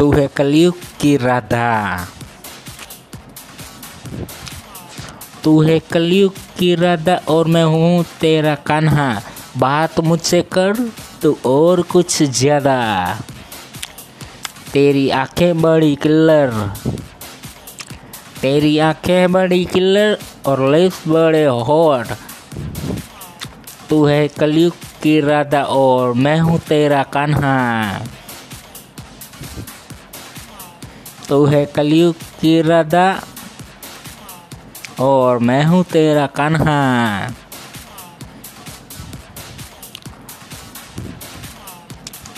तू है कलयुग की राधा तू है कलयुग की राधा और मैं हूँ तेरा कान्हा। बात मुझसे कर, तू और कुछ ज़्यादा। तेरी आँखें बड़ी किल्लर तेरी आँखें बड़ी किल्लर और लिप्स बड़े हॉट तू है कलयुग की राधा और मैं हूँ तेरा कान्हा। तू है कलयुग की राधा। और मैं हूँ तेरा कान्हा।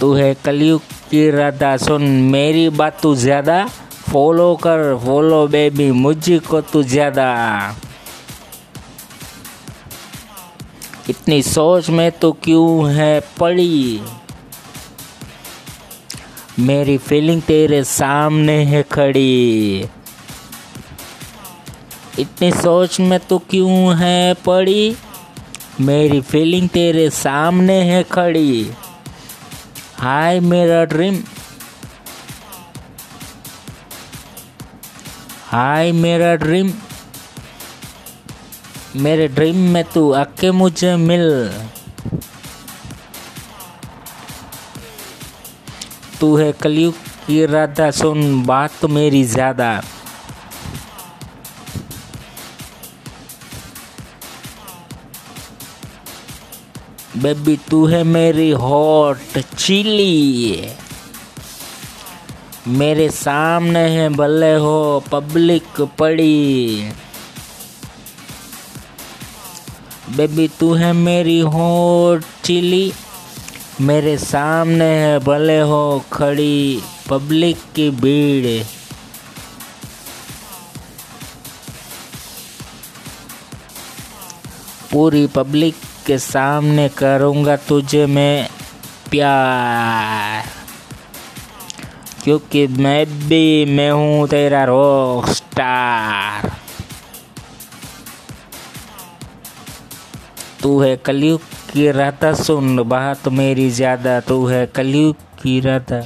तू है कलयुग की राधा। सुन मेरी बात तू ज़्यादा। फॉलो कर, फॉलो बेबी मुझी को तू ज़्यादा। इतनी सोच में तो क्यों है पड़ी? मेरी फीलिंग तेरे सामने है खड़ी। इतनी सोच में तो क्यों है पड़ी? मेरी फीलिंग तेरे सामने है खड़ी। हाय, मेरा ड्रीम हाय, मेरा ड्रीम मेरे ड्रीम में तू आके मुझे मिल। तू है कलयुग की राधा, सुन बात तो मेरी ज़्यादा। बेबी, तू है मेरी हॉट चिली। मेरे सामने है भले हो पब्लिक पड़ी। बेबी, तू है मेरी हॉट चिली। मेरे सामने है, भले हो खड़ी पब्लिक की भीड़। पूरी पब्लिक के सामने करूँगा तुझे मैं प्यार। क्योंकि मैं भी, मैं हूँ तेरा रॉक स्टार तू है कलयुग की रहता सुन बात मेरी ज़्यादा तू है कलयुग की राधा